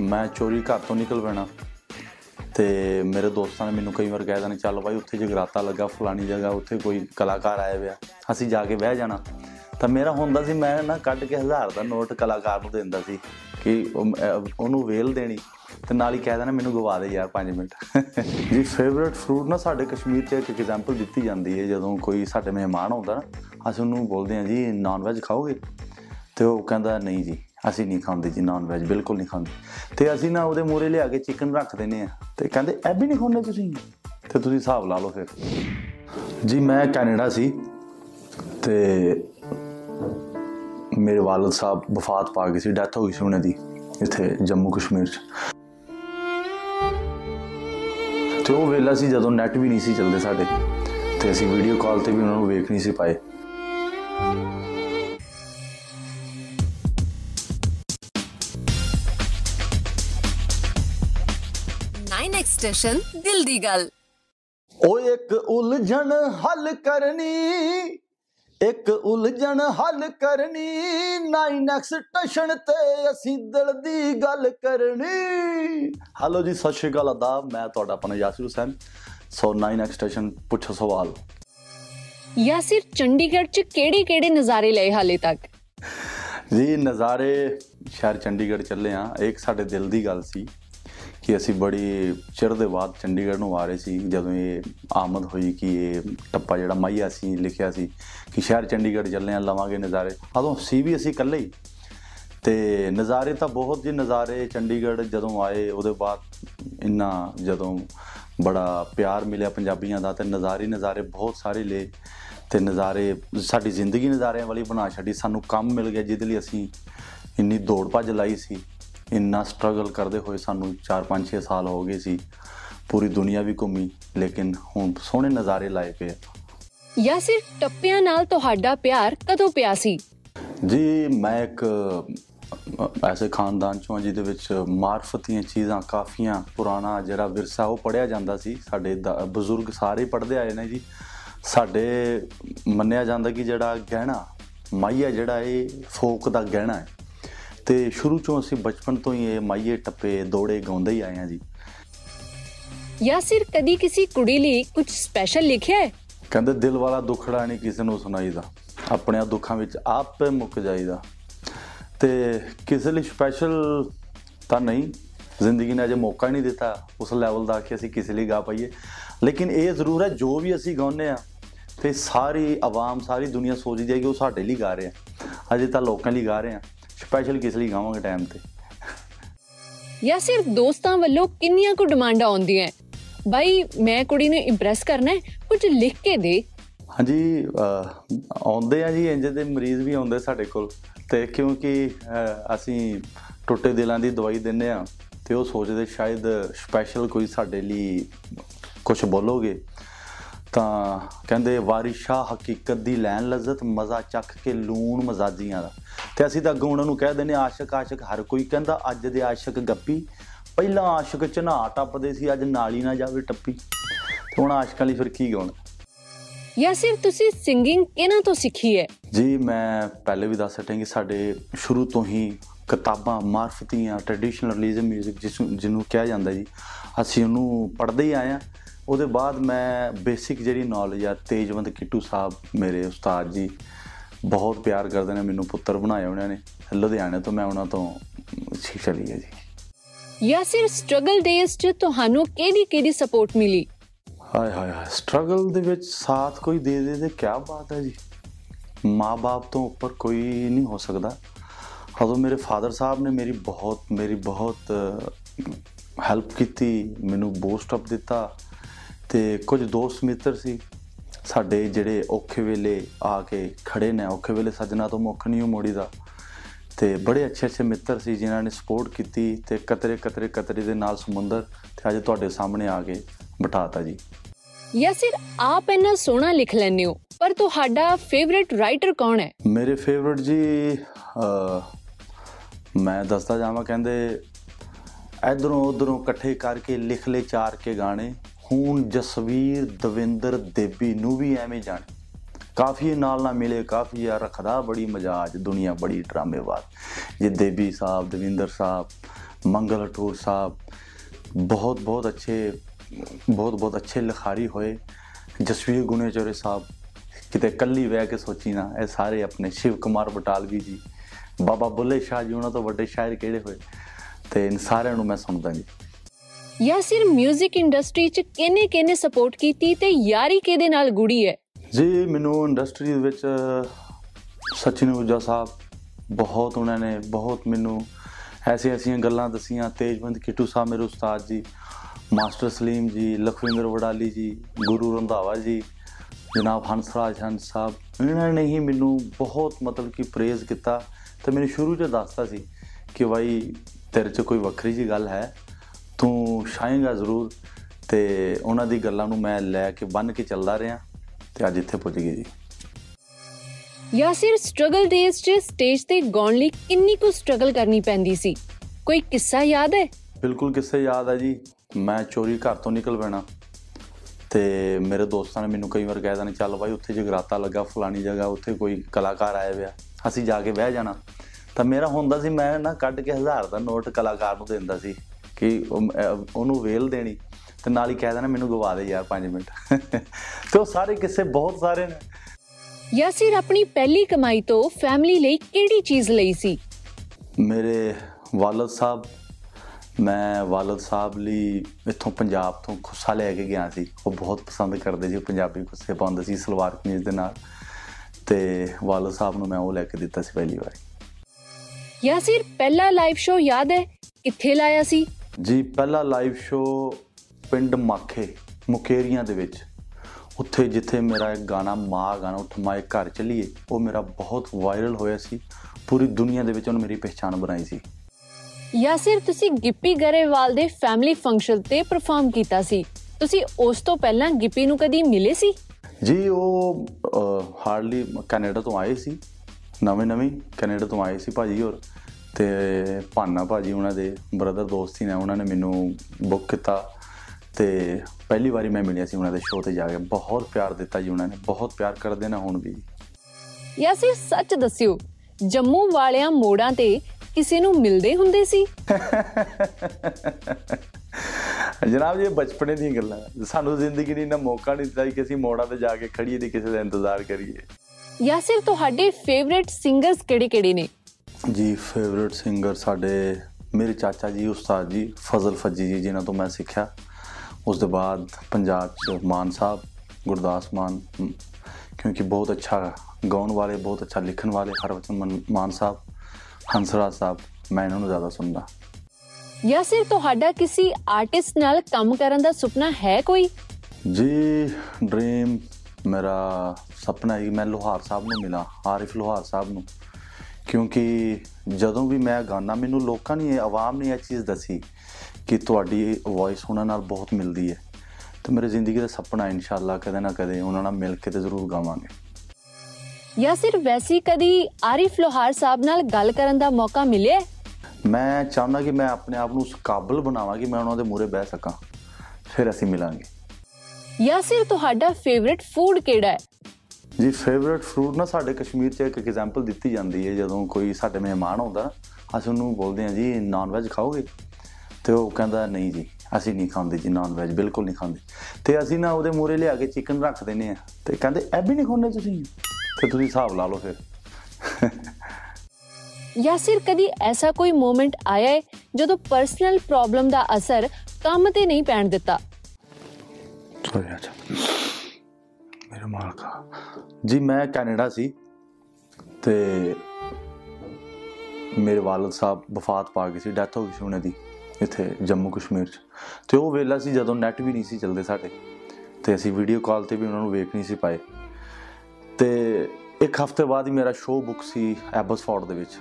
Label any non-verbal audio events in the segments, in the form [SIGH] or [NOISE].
ਮੈਂ ਚੋਰੀ ਘਰ ਤੋਂ ਨਿਕਲ ਪੈਣਾ। ਤੇ ਮੇਰੇ ਦੋਸਤਾਂ ਨੇ ਮੈਨੂੰ ਕਈ ਵਾਰ ਕਹਿ ਦੇਣਾ, ਚੱਲ ਬਾਈ ਉੱਥੇ ਜਗਰਾਤਾ ਲੱਗਾ, ਫਲਾਣੀ ਜਗ੍ਹਾ, ਉੱਥੇ ਕੋਈ ਕਲਾਕਾਰ ਆਇਆ ਹੋਇਆ, ਅਸੀਂ ਜਾ ਕੇ ਬਹਿ ਜਾਣਾ। ਤਾਂ ਮੇਰਾ ਹੁੰਦਾ ਸੀ, ਮੈਂ ਨਾ ਕੱਢ ਕੇ 1000 ਦਾ ਨੋਟ ਕਲਾਕਾਰ ਨੂੰ ਦਿੰਦਾ ਸੀ ਕਿ ਉਹ- ਅਹ, ਉਹਨੂੰ ਵੇਲ ਦੇਣੀ, ਤੇ ਨਾਲ ਹੀ ਕਹਿ ਦੇਣਾ, ਮੈਨੂੰ ਗਵਾ ਦੇ ਯਾਰ 5 ਮਿੰਟ। [LAUGHS] ਜੀ ਫੇਵਰਿਟ ਫਰੂਟ ਨਾ ਸਾਡੇ ਕਸ਼ਮੀਰ 'ਚ ਇੱਕ ਐਗਜ਼ਾਮਪਲ ਦਿੱਤੀ ਜਾਂਦੀ ਹੈ, ਜਦੋਂ ਕੋਈ ਸਾਡੇ ਮਹਿਮਾਨ ਆਉਂਦਾ ਨਾ, ਅਸੀਂ ਉਹਨੂੰ ਬੋਲਦੇ ਹਾਂ, ਜੀ ਨਾਨ ਵੈਜ ਖਾਓਗੇ? ਤੇ ਉਹ ਕਹਿੰਦਾ, ਨਹੀਂ ਜੀ। ਅਸੀਂ ਨਹੀਂ ਖਾਂਦੇ ਜੀ ਨਾਨ ਵੈਜ ਬਿਲਕੁਲ ਨਹੀਂ ਖਾਂਦੇ। ਤੇ ਅਸੀਂ ਨਾ ਉਹਦੇ ਮੂਰੇ ਲਿਆ ਕੇ ਚਿਕਨ ਰੱਖ ਦਿੰਦੇ ਆ ਤੇ ਕਹਿੰਦੇ, ਇਹ ਵੀ ਨਹੀਂ ਖਾਂਦੇ ਤੁਸੀਂ? ਤੇ ਤੁਸੀਂ ਹਿਸਾਬ ਲਾ ਲਓ ਫਿਰ। ਜੀ, ਮੈਂ ਕੈਨੇਡਾ ਸੀ ਤੇ ਮੇਰੇ ਵਾਲਦ ਸਾਹਿਬ ਵਫਾਤ ਪਾ ਗਏ ਸੀ, ਡੈਥ ਹੋ ਗਈ ਸੀ ਉਹਨਾਂ ਦੀ, ਇੱਥੇ ਜੰਮੂ ਕਸ਼ਮੀਰ 'ਚ। ਤੇ ਉਹ ਵੇਲਾ ਸੀ ਜਦੋਂ ਨੈਟ ਵੀ ਨਹੀਂ ਸੀ ਚੱਲਦੇ ਸਾਡੇ। ਤੇ ਅਸੀਂ ਵੀਡੀਓ ਕਾਲ ਤੇ ਵੀ ਉਹਨਾਂ ਨੂੰ ਵੇਖ ਨਹੀਂ ਸੀ ਪਾਏ। ਨਾਈਨ ਐਕਸਟੈਸ਼ਨ ਦਿਲ ਦੀ ਗੱਲ ਓ ਇੱਕ ਉਲਝਣ ਹੱਲ ਕਰਨੀ ਇੱਕ ਉਲਝਣ ਹੱਲ ਕਰਨੀ 9 ਸਟੇਸ਼ਨ ਤੇ ਅਸੀਂ ਦਿਲ ਦੀ ਗੱਲ ਕਰਨੀ। ਹੈਲੋ ਜੀ ਸਤਿ ਸ਼੍ਰੀ ਅਕਾਲ ਆਦਾਬ ਮੈਂ ਤੁਹਾਡਾ ਆਪਣਾ ਯਾਸਿਰ ਹੁਸੈਨ। ਸੋ 9 ਸਟੇਸ਼ਨ ਪੁੱਛੋ ਸਵਾਲ। ਯਾਸਿਰ ਚੰਡੀਗੜ੍ਹ ਚ ਕਿਹੜੇ ਕਿਹੜੇ ਨਜ਼ਾਰੇ ਲਏ ਹਾਲੇ ਤੱਕ? ਜੀ ਨਜ਼ਾਰੇ ਸ਼ਹਿਰ ਚੰਡੀਗੜ੍ਹ ਚੱਲੇ ਆ ਇੱਕ ਸਾਡੇ ਦਿਲ ਦੀ ਗੱਲ ਸੀ। ਕਿ ਅਸੀਂ ਬੜੀ ਚਿਰ ਦੇ ਬਾਅਦ ਚੰਡੀਗੜ੍ਹ ਨੂੰ ਆ ਰਹੇ ਸੀ, ਜਦੋਂ ਇਹ ਆਮਦ ਹੋਈ ਕਿ ਇਹ ਟੱਪਾ ਜਿਹੜਾ ਮਾਈਆ ਸੀ, ਲਿਖਿਆ ਸੀ ਕਿ ਸ਼ਹਿਰ ਚੰਡੀਗੜ੍ਹ ਚੱਲੇ ਆ ਲਵਾਂਗੇ ਨਜ਼ਾਰੇ। ਉਦੋਂ ਸੀ ਵੀ ਅਸੀਂ ਇਕੱਲੇ ਹੀ। ਤੇ ਨਜ਼ਾਰੇ ਤਾਂ ਬਹੁਤ ਜੀ ਨਜ਼ਾਰੇ, ਚੰਡੀਗੜ੍ਹ ਜਦੋਂ ਆਏ, ਉਹਦੇ ਬਾਅਦ ਇੰਨਾ ਜਦੋਂ ਬੜਾ ਪਿਆਰ ਮਿਲਿਆ ਪੰਜਾਬੀਆਂ ਦਾ, ਤੇ ਨਜ਼ਾਰੇ ਹੀ ਨਜ਼ਾਰੇ ਬਹੁਤ ਸਾਰੇ ਲਏ। ਤੇ ਨਜ਼ਾਰੇ, ਸਾਡੀ ਜ਼ਿੰਦਗੀ ਨਜ਼ਾਰਿਆਂ ਵਾਲੀ ਬਣਾ ਛੱਡੀ, ਸਾਨੂੰ ਕੰਮ ਮਿਲ ਗਿਆ, ਜਿਹਦੇ ਲਈ ਅਸੀਂ ਇੰਨੀ ਦੌੜ ਭੱਜ ਲਾਈ ਸੀ। ਇੰਨਾ ਸਟਰਗਲ ਕਰਦੇ ਹੋਏ ਸਾਨੂੰ 4 5 6 ਸਾਲ ਹੋ ਗਏ ਸੀ। ਪੂਰੀ ਦੁਨੀਆ ਵੀ ਘੁੰਮੀ ਲੇਕਿਨ ਹੁਣ ਸੋਹਣੇ ਨਜ਼ਾਰੇ ਲਾਏ ਪਏ ਆ। ਯਾਸਿਰ ਟੱਪਿਆਂ ਨਾਲ ਤੁਹਾਡਾ ਪਿਆਰ ਕਦੋਂ ਪਿਆ ਸੀ? ਜੀ ਮੈਂ ਇੱਕ ਐਸੇ ਖਾਨਦਾਨ ਚੋਂ ਜਿਹਦੇ ਵਿੱਚ ਮਾਰਫਤ ਦੀਆਂ ਚੀਜ਼ਾਂ ਕਾਫੀਆਂ ਪੁਰਾਣਾ ਜਿਹੜਾ ਵਿਰਸਾ ਉਹ ਪੜਿਆ ਜਾਂਦਾ ਸੀ। ਸਾਡੇ ਬਜ਼ੁਰਗ ਸਾਰੇ ਪੜਦੇ ਆਏ ਨੇ ਜੀ। ਸਾਡੇ ਮੰਨਿਆ ਜਾਂਦਾ ਕਿ ਜਿਹੜਾ ਗਹਿਣਾ ਮਾਈਆ ਜਿਹੜਾ ਇਹ ਫੋਕ ਦਾ ਗਹਿਣਾ ਹੈ। ਤੇ ਸ਼ੁਰੂ ਤੋਂ ਅਸੀਂ ਬਚਪਨ ਤੋਂ ਹੀ ਇਹ ਮਾਈਏ ਟੱਪੇ ਦੋੜੇ ਗਾਉਂਦੇ ਹੀ ਆਏ ਹਾਂ ਜੀ। ਯਾਸਿਰ ਕਦੀ ਕਿਸੇ ਕੁੜੀ ਲਈ ਕੁਝ ਸਪੈਸ਼ਲ ਲਿਖਿਆ ਹੈ? ਕਹਿੰਦੇ ਦਿਲ ਵਾਲਾ ਦੁੱਖੜਾ ਨਹੀਂ ਕਿਸੇ ਨੂੰ ਸੁਣਾਈਦਾ। ਆਪਣੇ ਦੁੱਖਾਂ ਵਿੱਚ ਆਪੇ ਮੁੱਕ ਜਾਈਦਾ। ਤੇ ਕਿਸੇ ਲਈ ਸਪੈਸ਼ਲ ਤਾਂ ਨਹੀਂ। ਜ਼ਿੰਦਗੀ ਨੇ ਅਜੇ ਮੌਕਾ ਹੀ ਨਹੀਂ ਦਿੱਤਾ ਉਸ ਲੈਵਲ ਦਾ ਕਿ ਅਸੀਂ ਕਿਸੇ ਲਈ ਗਾ ਪਾਈਏ। ਲੇਕਿਨ ਇਹ ਜ਼ਰੂਰ ਹੈ ਜੋ ਵੀ ਅਸੀਂ ਗਾਉਂਦੇ ਆ ਤੇ ਸਾਰੀ ਆਵਾਮ ਸਾਰੀ ਦੁਨੀਆ ਸੋਚਦੀ ਜਾਏਗੀ ਉਹ ਸਾਡੇ ਲਈ ਗਾ ਰਹੇ ਆ। ਅਜੇ ਤਾਂ ਲੋਕਾਂ ਲਈ ਗਾ ਰਹੇ ਆ। ਸਪੈਸ਼ਲ ਕਿਸ ਲਈ ਗਾਵਾਂਗੇ ਟਾਈਮ ਤੇ? ਯਾਸਿਰ ਦੋਸਤਾਂ ਵੱਲੋਂ ਕਿੰਨੀਆਂ ਕੁ ਡਿਮਾਂਡਾਂ ਆਉਂਦੀਆਂ? ਬਾਈ ਮੈਂ ਕੁੜੀ ਨੂੰ ਇੰਪ੍ਰੈਸ ਕਰਨਾ ਹੈ ਕੁਝ ਲਿਖ ਕੇ ਦੇ। ਹਾਂਜੀ ਆਉਂਦੇ ਆ ਜੀ ਇੰਜ ਦੇ ਮਰੀਜ਼ ਵੀ ਆਉਂਦੇ ਸਾਡੇ ਕੋਲ। ਤੇ ਕਿਉਂਕਿ ਅਸੀਂ ਟੁੱਟੇ ਦਿਲਾਂ ਦੀ ਦਵਾਈ ਦਿੰਨੇ ਆ ਤੇ ਉਹ ਸੋਚਦੇ ਸ਼ਾਇਦ ਸਪੈਸ਼ਲ ਕੋਈ ਸਾਡੇ ਲਈ ਕੁਝ ਬੋਲੋਗੇ। ਤਾਂ ਕਹਿੰਦੇ ਵਾਰਿਸ਼ਾ ਹਕੀਕਤ ਦੀ ਲੈਣ ਲਜ਼ਤ ਮਜ਼ਾ ਚੱਖ ਕੇ ਲੂਣ ਮਜ਼ਾਜੀਆਂ ਦਾ। ਤੇ ਅਸੀਂ ਤਾਂ ਅੱਗੋਂ ਉਹਨਾਂ ਨੂੰ ਕਹਿ ਦਿੰਦੇ ਆਸ਼ਿਕ ਆਸ਼ਿਕ ਹਰ ਕੋਈ ਕਹਿੰਦਾ ਅੱਜ ਦੇ ਆਸ਼ਿਕ ਗੱਪੀ। ਪਹਿਲਾਂ ਆਸ਼ਿਕ ਚਨਾ ਟੱਪਦੇ ਸੀ ਅੱਜ ਨਾਲੀ ਨਾ ਜਾਵੇ ਟੱਪੀ। ਤੇ ਹੁਣ ਆਸ਼ਿਕਾਂ ਲਈ ਫਿਰ ਕੀ ਗਾਉਣਾ? ਯਾਸਿਰ ਤੁਸੀਂ ਸਿੰਗਿੰਗ ਕਿਹਨਾਂ ਤੋਂ ਸਿੱਖੀ ਹੈ? ਜੀ ਮੈਂ ਪਹਿਲੇ ਵੀ ਦੱਸ ਸਟਾਂ ਕਿ ਸਾਡੇ ਸ਼ੁਰੂ ਤੋਂ ਹੀ ਕਿਤਾਬਾਂ ਮਾਰਫਤੀਆਂ ਟ੍ਰੈਡੀਸ਼ਨਲ ਰਿਲੀਜੀਅਸ 뮤직 ਜਿਸ ਨੂੰ- ਕਿਹਾ ਜਾਂਦਾ ਜੀ ਅਸੀਂ ਉਹਨੂੰ ਪੜ੍ਹਦੇ ਹੀ ਆਏ ਆ ਉਹਦੇ ਬਾਅਦ ਮੈਂ ਬੇਸਿਕ ਜਿਹੜੀ ਨੌਲੇਜ ਆ ਤੇਜਵੰਤ ਕਿੱਟੂ ਸਾਹਿਬ ਮੇਰੇ ਉਸਤਾਦ ਜੀ ਬਹੁਤ ਪਿਆਰ ਕਰਦੇ ਨੇ ਮੈਨੂੰ ਪੁੱਤਰ ਬਣਾਇਆ ਉਹਨਾਂ ਨੇ ਲੁਧਿਆਣੇ ਤੋਂ ਮੈਂ ਉਹਨਾਂ ਤੋਂ ਸਿੱਖਿਆ ਲਈ ਹੈ ਜੀ। ਯਾਸਿਰ ਸਟਰਗਲ ਡੇਜ਼ 'ਚ ਤੁਹਾਨੂੰ ਕਿਹੜੀ ਕਿਹੜੀ ਸਪੋਰਟ ਮਿਲੀ? ਹਾਏ ਹਾਏ ਹਾਏ ਸਟਰਗਲ ਦੇ ਵਿੱਚ ਸਾਥ ਕੋਈ ਦੇ ਦੇ ਤੇ ਕੀ ਬਾਤ ਹੈ ਜੀ। ਮਾਂ-ਬਾਪ ਤੋਂ ਉੱਪਰ ਕੋਈ ਨਹੀਂ ਹੋ ਸਕਦਾ। ਉਦੋਂ ਮੇਰੇ ਫਾਦਰ ਸਾਹਿਬ ਨੇ ਮੇਰੀ ਬਹੁਤ ਮੇਰੀ ਬਹੁਤ ਹੈਲਪ ਕੀਤੀ ਮੈਨੂੰ ਬੂਸਟ ਅਪ ਦਿੱਤਾ। ਤੇ ਕੁਝ ਦੋਸਤ ਮਿੱਤਰ ਸੀ। ਸਾਡੇ ਜਿਹੜੇ ਔਖੇ ਵੇਲੇ ਆ ਕੇ ਖੜੇ ਨੇ ਔਖੇ ਵੇਲੇ ਸੱਜਣਾ ਤੋਂ ਮੁੱਖ ਨਹੀਂ ਮੋੜੀਦਾ ਤੇ ਬੜੇ ਅੱਛੇ ਅੱਛੇ ਮਿੱਤਰ ਸੀ ਜਿਨ੍ਹਾਂ ਨੇ ਸਪੋਰਟ ਕੀਤੀ ਤੇ ਕਤਰੇ ਕਤਰੇ ਕਤਰੇ ਦੇ ਨਾਲ ਸਮੁੰਦਰ ਤੇ ਅੱਜ ਤੁਹਾਡੇ ਸਾਹਮਣੇ ਆ ਕੇ ਬਿਠਾਤਾ ਜੀ। ਯਾਸਿਰ ਆਪ ਇੰਨਾ ਸੋਹਣਾ ਲਿਖ ਲੈਂਦੇ ਹੋ ਪਰ ਤੁਹਾਡਾ ਫੇਵਰਿਟ ਰਾਈਟਰ ਕੌਣ ਹੈ? ਮੇਰੇ ਫੇਵਰਿਟ ਜੀ ਮੈਂ ਦੱਸਦਾ ਜਾਵਾਂ ਕਹਿੰਦੇ ਇਧਰੋਂ ਉਧਰੋਂ ਇਕੱਠੇ ਕਰਕੇ ਲਿਖ ਲੈ ਚਾਰ ਕੇ ਗਾਣੇ। ਹੁਣ ਜਸਵੀਰ ਦਵਿੰਦਰ ਦੇਬੀ ਨੂੰ ਵੀ ਐਵੇਂ ਜਾਣੇ। ਕਾਫੀ ਨਾਲ ਨਾ ਮਿਲੇ, ਕਾਫੀ ਆ ਰੱਖਦਾ, ਬੜੀ ਮਜਾਜ ਦੁਨੀਆ, ਬੜੀ ਡਰਾਮੇਬਾਜ਼ ਜੇ ਦੇਬੀ ਸਾਹਿਬ, ਦਵਿੰਦਰ ਸਾਹਿਬ, ਮੰਗਲ ਅਟੂਰ ਸਾਹਿਬ, ਬਹੁਤ ਬਹੁਤ ਅੱਛੇ, ਬਹੁਤ ਬਹੁਤ ਅੱਛੇ ਲਿਖਾਰੀ ਹੋਏ। ਜਸਵੀਰ ਗੁਨੇਚੋਰੇ ਸਾਹਿਬ, ਕਿਤੇ ਕੱਲੀ ਬਹਿ ਕੇ ਸੋਚੀ ਨਾ, ਇਹ ਸਾਰੇ ਆਪਣੇ ਸ਼ਿਵ ਕੁਮਾਰ ਬਟਾਲਵੀ ਜੀ। ਬਾਬਾ ਬੁੱਲੇ ਸ਼ਾਹ ਜੀ, ਉਹਨਾਂ ਤੋਂ ਵੱਡੇ ਸ਼ਾਇਰ ਕਿਹੜੇ ਹੋਏ? ਤੇ ਇਨ ਸਾਰਿਆਂ ਨੂੰ ਮੈਂ ਸੁਣਦਾ ਜੀ। ਯਾਸਿਰ 뮤직 ਇੰਡਸਟਰੀ 'ਚ ਕਿਹਨੇ ਕਿਹਨੇ ਸਪੋਰਟ ਕੀਤੀ ਤੇ ਯਾਰੀ ਕਿਹਦੇ ਨਾਲ ਗੁੜੀ ਹੈ? ਜੀ, ਮੈਨੂੰ ਇੰਡਸਟਰੀ ਦੇ ਵਿੱਚ ਸਚਿਨ ਉਜਾ ਸਾਹਿਬ, ਬਹੁਤ ਉਹਨਾਂ ਨੇ, ਬਹੁਤ ਮੈਨੂੰ ਐਸੀ ਐਸੀਆਂ ਗੱਲਾਂ ਦਸੀਆਂ। ਤੇਜਵੰਤ ਕਿਟੂ ਸਾਹਿਬ ਮੇਰੇ ਉਸਤਾਦ ਜੀ, ਮਾਸਟਰ ਸਲੀਮ ਜੀ, ਲਖਵਿੰਦਰ ਵਡਾਲੀ ਜੀ, ਗੁਰੂ ਰੰਧਾਵਾ ਜੀ, ਜਨਾਬ ਹੰਸਰਾਜ ਹੰਸ ਸਾਹਿਬ, ਇਹਨਾਂ ਨੇ ਹੀ ਮੈਨੂੰ ਬਹੁਤ ਮਤਲਬ ਕਿ ਪ੍ਰੇਜ਼ ਕੀਤਾ ਤੇ ਮੈਨੂੰ ਸ਼ੁਰੂ 'ਚ ਦੱਸਤਾ ਸੀ ਕਿ ਭਾਈ ਤੇਰੇ 'ਚ ਕੋਈ ਵੱਖਰੀ ਜੀ ਗੱਲ ਹੈ। ਤੂੰ ਛਾਏਗਾ ਜ਼ਰੂਰ ਤੇ ਉਹਨਾਂ ਦੀ ਗੱਲਾਂ ਨੂੰ ਮੈਂ ਲੈ ਕੇ ਬੰਨ ਕੇ ਚੱਲਦਾ ਰਿਹਾ ਤੇ ਅੱਜ ਇੱਥੇ ਪੁੱਜ ਗਏ ਜੀ। ਯਾਸਿਰ ਸਟਰਗਲ ਡੇਜ਼ 'ਚ ਸਟੇਜ ਤੇ ਗਾਉਣ ਲਈ ਕਿੰਨੀ ਕੁ ਸਟਰਗਲ ਕਰਨੀ ਪੈਂਦੀ ਸੀ? ਕੋਈ ਕਿੱਸਾ ਯਾਦ ਹੈ? ਬਿਲਕੁਲ ਕਿਸੇ ਯਾਦ ਹੈ ਜੀ। ਮੈਂ ਚੋਰੀ ਘਰ ਤੋਂ ਨਿਕਲ ਪੈਣਾ। ਤੇ ਮੇਰੇ ਦੋਸਤਾਂ ਨੇ ਮੈਨੂੰ ਕਈ ਵਾਰ ਕਹਿ ਦੇਣਾ ਚੱਲ ਬਾਈ ਉੱਥੇ ਜਗਰਾਤਾ ਲੱਗਾ ਫਲਾਣੀ ਜਗ੍ਹਾ ਉੱਥੇ ਕੋਈ ਕਲਾਕਾਰ ਆਏ ਹੋਇਆ। ਅਸੀਂ ਜਾ ਕੇ ਬਹਿ ਜਾਣਾ। ਤਾਂ ਮੇਰਾ ਹੁੰਦਾ ਸੀ ਮੈਂ ਨਾ ਕੱਢ ਕੇ ਹਜ਼ਾਰ ਦਾ ਨੋਟ ਕਲਾਕਾਰ ਨੂੰ ਦਿੰਦਾ ਸੀ। ਕਿ ਉਹਨੂੰ ਵੇਲ ਦੇਣੀ ਤੇ ਨਾਲ ਹੀ ਕਹਿ ਦੇਣਾ ਮੈਨੂੰ ਗਵਾ ਦੇ ਯਾਰ 5 ਮਿੰਟ। ਤੇ ਉਹ ਸਾਰੇ ਕਿੱਸੇ ਬਹੁਤ ਸਾਰੇ ਨੇ। ਯਾਸਿਰ ਆਪਣੀ ਪਹਿਲੀ ਕਮਾਈ ਤੋਂ ਫੈਮਿਲੀ ਲਈ ਕਿਹੜੀ ਚੀਜ਼ ਲਈ ਸੀ? ਮੇਰੇ ਵਾਲਦ ਸਾਹਿਬ ਮੈਂ ਵਾਲਦ ਸਾਹਿਬ ਲਈ ਇੱਥੋਂ ਪੰਜਾਬ ਤੋਂ ਖੁੱਸਾ ਲੈ ਕੇ ਗਿਆ ਸੀ। ਉਹ ਬਹੁਤ ਪਸੰਦ ਕਰਦੇ ਸੀ ਪੰਜਾਬੀ ਖੁੱਸੇ ਪਾਉਂਦੇ ਸੀ ਸਲਵਾਰ ਕਮੀਜ਼ ਦੇ ਨਾਲ। ਤੇ ਵਾਲਦ ਸਾਹਿਬ ਨੂੰ ਮੈਂ ਉਹ ਲੈ ਕੇ ਦਿੱਤਾ ਸੀ ਪਹਿਲੀ ਵਾਰ। ਯਾਸਿਰ ਪਹਿਲਾ ਲਾਈਵ ਸ਼ੋ ਯਾਦ ਹੈ? ਕਿੱਥੇ ਲਾਇਆ ਸੀ? ਜੀ ਪਹਿਲਾ ਲਾਈਵ ਸ਼ੋ ਪਿੰਡ ਮਾਖੇ ਮੁਕੇਰੀਆਂ ਦੇ ਵਿੱਚ। ਉੱਥੇ ਜਿੱਥੇ ਮੇਰਾ ਇੱਕ ਗਾਣਾ ਮਾਂ ਗਾਣਾ ਉੱਠ ਮਾਏ ਘਰ ਚੱਲੀਏ ਉਹ ਮੇਰਾ ਬਹੁਤ ਵਾਇਰਲ ਹੋਇਆ ਸੀ। ਪੂਰੀ ਦੁਨੀਆ ਦੇ ਵਿੱਚ ਉਹਨੇ ਮੇਰੀ ਪਹਿਚਾਣ ਬਣਾਈ ਸੀ। ਯਾਸਿਰ ਤੁਸੀਂ ਗਿੱਪੀ ਗਰੇਵਾਲ ਦੇ ਫੈਮਿਲੀ ਫੰਕਸ਼ਨ ਤੇ ਪਰਫਾਰਮ ਕੀਤਾ ਸੀ। ਤੁਸੀਂ ਉਸ ਤੋਂ ਪਹਿਲਾਂ ਗਿੱਪੀ ਨੂੰ ਕਦੀ ਮਿਲੇ ਸੀ? ਜੀ ਉਹ ਹਾਰਡਲੀ ਕੈਨੇਡਾ ਤੋਂ ਆਏ ਸੀ। ਨਵੇਂ ਨਵੇਂ ਕੈਨੇਡਾ ਤੋਂ ਆਏ ਸੀ ਭਾਜੀ ਹੋਰ। ਤੇ ਭਾਨਾ ਭਾਜੀ ਉਹਨਾਂ ਦੇ ਬ੍ਰਦਰ ਦੋਸਤ ਹੀ ਨੇ ਉਹਨਾਂ ਨੇ ਮੈਨੂੰ ਬੁੱਕ ਕੀਤਾ ਤੇ ਪਹਿਲੀ ਵਾਰੀ ਮੈਂ ਮਿਲਿਆ ਸੀ ਉਹਨਾਂ ਦੇ ਸ਼ੋਅ ਤੇ ਜਾ ਕੇ। ਬਹੁਤ ਪਿਆਰ ਦਿੱਤਾ ਜੀ ਉਹਨਾਂ ਨੇ ਬਹੁਤ ਪਿਆਰ ਕਰਦੇ ਨੇ ਹੁਣ ਵੀ। ਯਾਸਿਰ ਸੱਚ ਦੱਸਿਓ ਜੰਮੂ ਵਾਲਿਆਂ ਮੋੜਾਂ ਤੇ ਕਿਸੇ ਨੂੰ ਮਿਲਦੇ ਹੁੰਦੇ ਸੀ? [LAUGHS] ਜਨਾਬ ਜੀ ਇਹ ਬਚਪਨੇ ਦੀਆਂ ਗੱਲਾਂ। ਸਾਨੂੰ ਜ਼ਿੰਦਗੀ ਨੇ ਇੰਨਾ ਮੌਕਾ ਨਹੀਂ ਦਿੱਤਾ ਕਿ ਅਸੀਂ ਮੋੜਾਂ ਤੇ ਜਾ ਕੇ ਖੜੀਏ ਤੇ ਕਿਸੇ ਦਾ ਇੰਤਜ਼ਾਰ ਕਰੀਏ। ਯਾਸਿਰ ਤੁਹਾਡੇ ਫੇਵਰਿਟ ਸਿੰਗਰਸ ਕਿਹੜੇ-ਕਿਹੜੇ ਨੇ? ਜੀ ਫੇਵਰਿਟ ਸਿੰਗਰ ਸਾਡੇ ਮੇਰੇ ਚਾਚਾ ਜੀ ਉਸਤਾਦ ਜੀ ਫਜ਼ਲ ਫੱਜੀ ਜੀ ਜਿਨ੍ਹਾਂ ਤੋਂ ਮੈਂ ਸਿੱਖਿਆ। ਉਸ ਤੋਂ ਬਾਅਦ ਪੰਜਾਬ ਚ ਮਾਨ ਸਾਹਿਬ ਗੁਰਦਾਸ ਮਾਨ ਕਿਉਂਕਿ ਬਹੁਤ ਅੱਛਾ ਗਾਉਣ ਵਾਲੇ ਬਹੁਤ ਅੱਛਾ ਲਿਖਣ ਵਾਲੇ ਹਰਵਚਨ ਮਨ- ਸਾਹਿਬ ਹੰਸਰਾਜ ਸਾਹਿਬ ਮੈਂ ਇਹਨਾਂ ਨੂੰ ਜ਼ਿਆਦਾ ਸੁਣਦਾ। ਯਾਸਿਰ ਤੁਹਾਡਾ ਕਿਸੇ ਆਰਟਿਸਟ ਨਾਲ ਕੰਮ ਕਰਨ ਦਾ ਸੁਪਨਾ ਹੈ ਕੋਈ? ਜੀ ਡ੍ਰੀਮ ਮੇਰਾ ਸੁਪਨਾ ਹੈ ਕਿ ਮੈਂ ਲੋਹਾਰ ਸਾਹਿਬ ਨੂੰ ਮਿਲਾਂ ਆਰਿਫ ਲੋਹਾਰ ਸਾਹਿਬ ਨੂੰ। ਕਿਉਂਕਿ ਜਦੋਂ ਵੀ ਮੈਂ ਗਾਣਾ ਮੈਨੂੰ ਲੋਕਾਂ ਨੇ ਆਵਾਮ ਨੇ ਇਹ ਚੀਜ਼ ਦੱਸੀ ਕਿ ਤੁਹਾਡੀ ਵੌਇਸ ਉਹਨਾਂ ਨਾਲ ਬਹੁਤ ਮਿਲਦੀ ਹੈ। ਤੇ ਮੇਰੇ ਜ਼ਿੰਦਗੀ ਦਾ ਸੁਪਨਾ ਇਨਸ਼ਾਅੱਲਾ ਕਦੇ ਨਾ ਕਦੇ ਉਹਨਾਂ ਨਾਲ ਮਿਲ ਕੇ ਤੇ ਜ਼ਰੂਰ ਗਾਵਾਂਗੇ। ਯਾਸਿਰ ਵੈਸੀ ਕਦੀ ਆਰਿਫ ਲੋਹਾਰ ਸਾਹਿਬ ਨਾਲ ਗੱਲ ਕਰਨ ਦਾ ਮੌਕਾ ਮਿਲਿਆ? ਮੈਂ ਚਾਹੁੰਦਾ ਕਿ ਮੈਂ ਆਪਣੇ ਆਪ ਨੂੰ ਉਸ ਕਾਬਲ ਬਣਾਵਾਂ ਕਿ ਮੈਂ ਉਹਨਾਂ ਦੇ ਮੂਹਰੇ ਬਹਿ ਸਕਾਂ। ਫਿਰ ਅਸੀਂ ਮਿਲਾਂਗੇ। ਯਾਸਿਰ ਤੁਹਾਡਾ ਫੇਵਰਿਟ ਫੂਡ ਕਿਹੜਾ ਹੈ? ਜੀ ਫੇਵਰਿਟ ਫਰੂਟ ਨਾ ਸਾਡੇ ਕਸ਼ਮੀਰ 'ਚ ਇੱਕ ਐਗਜ਼ਾਮਪਲ ਦਿੱਤੀ ਜਾਂਦੀ ਹੈ, ਜਦੋਂ ਕੋਈ ਸਾਡੇ ਮਹਿਮਾਨ ਆਉਂਦਾ, ਅਸੀਂ ਉਹਨੂੰ ਬੋਲਦੇ ਹਾਂ, ਜੀ ਨਾਨ ਵੈਜ ਖਾਓਗੇ? ਤੇ ਉਹ ਕਹਿੰਦਾ, ਨਹੀਂ ਜੀ, ਅਸੀਂ ਨਹੀਂ ਖਾਂਦੇ ਜੀ ਨਾਨ ਵੈਜ ਬਿਲਕੁਲ ਨਹੀਂ ਖਾਂਦੇ। ਤੇ ਅਸੀਂ ਨਾ ਉਹਦੇ ਮੂਹਰੇ ਲਿਆ ਕੇ ਚਿਕਨ ਰੱਖ ਦਿੰਦੇ ਆ ਤੇ ਕਹਿੰਦੇ ਐ ਵੀ ਨਹੀਂ ਖਾਂਦੇ ਤੁਸੀਂ? ਤੇ ਤੁਸੀਂ ਹਿਸਾਬ ਲਾ ਲਓ ਫਿਰ। ਯਾਸਿਰ, ਕਦੀ ਐਸਾ ਕੋਈ ਮੂਮੈਂਟ ਆਇਆ ਹੈ, ਜਦੋਂ ਪਰਸਨਲ ਪ੍ਰੋਬਲਮ ਦਾ ਅਸਰ ਕੰਮ ਤੇ ਨਹੀਂ ਪੈਣ ਦਿੱਤਾ? ਜੀ, ਮੈਂ ਕੈਨੇਡਾ ਸੀ ਤੇ ਮੇਰੇ ਵਾਲਦ ਸਾਹਿਬ ਵਫਾਤ ਪਾ ਗਏ ਸੀ, ਡੈਥ ਹੋ ਗਈ ਸੀ ਉਹਨਾਂ ਦੀ ਇੱਥੇ ਜੰਮੂ ਕਸ਼ਮੀਰ 'ਚ। ਤੇ ਉਹ ਵੇਲਾ ਸੀ ਜਦੋਂ ਨੈਟ ਵੀ ਨਹੀਂ ਸੀ ਚੱਲਦੇ ਸਾਡੇ ਤੇ ਅਸੀਂ ਵੀਡੀਓ ਕਾਲ ਤੇ ਵੀ ਉਹਨਾਂ ਨੂੰ ਵੇਖ ਨਹੀਂ ਸੀ ਪਾਏ। ਤੇ ਇੱਕ ਹਫ਼ਤੇ ਬਾਅਦ ਹੀ ਮੇਰਾ ਸ਼ੋਅ ਬੁੱਕ ਸੀ ਐਬਸਫੋਰਡ ਦੇ ਵਿੱਚ।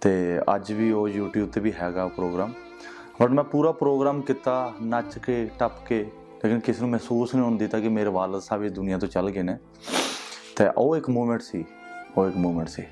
ਤੇ ਅੱਜ ਵੀ ਉਹ YouTube ਤੇ ਵੀ ਹੈਗਾ ਪ੍ਰੋਗਰਾਮ। ਬਟ ਮੈਂ ਪੂਰਾ ਪ੍ਰੋਗਰਾਮ ਕੀਤਾ, ਨੱਚ ਕੇ, ਟੱਪ ਕੇ ਲੇਕਿਨ ਕਿਸੇ ਨੂੰ ਮਹਿਸੂਸ ਨਹੀਂ ਹੋਣ ਦਿੱਤਾ ਕਿ ਮੇਰੇ ਵਾਲਦ ਸਾਹਿਬ ਇਸ ਦੁਨੀਆ ਤੋਂ ਚੱਲ ਗਏ ਨੇ। ਤੇ ਉਹ ਇੱਕ ਮੂਮੈਂਟ ਸੀ, ਉਹ ਇੱਕ ਮੂਮੈਂਟ ਸੀ।